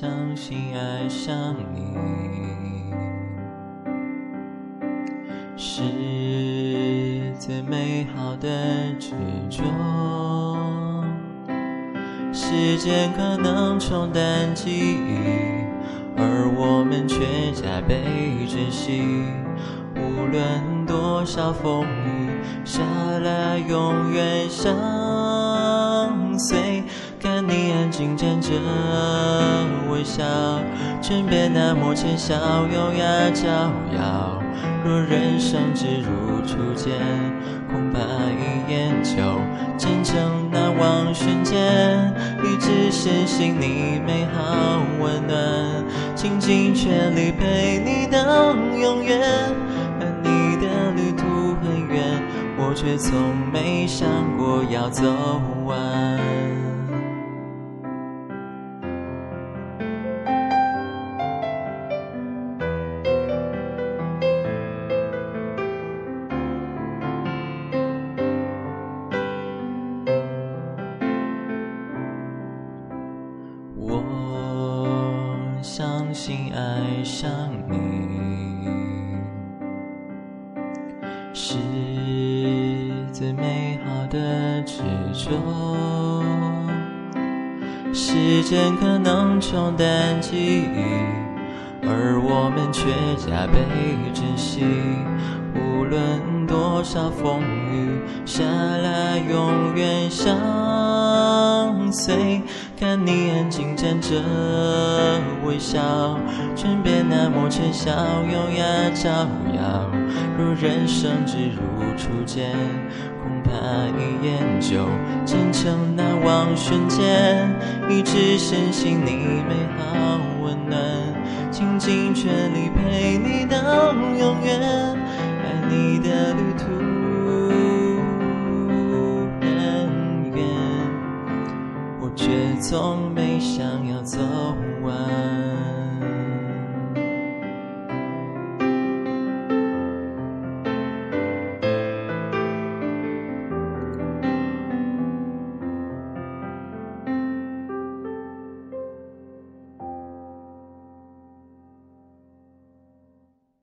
相信爱上你，是最美好的执着。时间可能冲淡记忆，而我们却加倍珍惜。无论多少风雨下来，永远相随。看你安静站着微笑，唇边那抹浅笑，优雅招摇。若人生只如初见，恐怕一眼就真诚难忘瞬间。一直深信你美好温暖，倾尽全力陪你到永远。而你的旅途很远，我却从没想过要走完。我相信爱上你是最美好的执着。时间可能冲淡记忆，而我们却加倍珍惜。无论多少风雨下来，永远相随。看你安静站着微笑，唇边那抹浅笑，优雅招摇。若人生只如初见，恐怕一眼就真诚难忘瞬间。一直深信你美好温暖，倾尽全力陪你到永远。爱你的旅途却从没想要走完。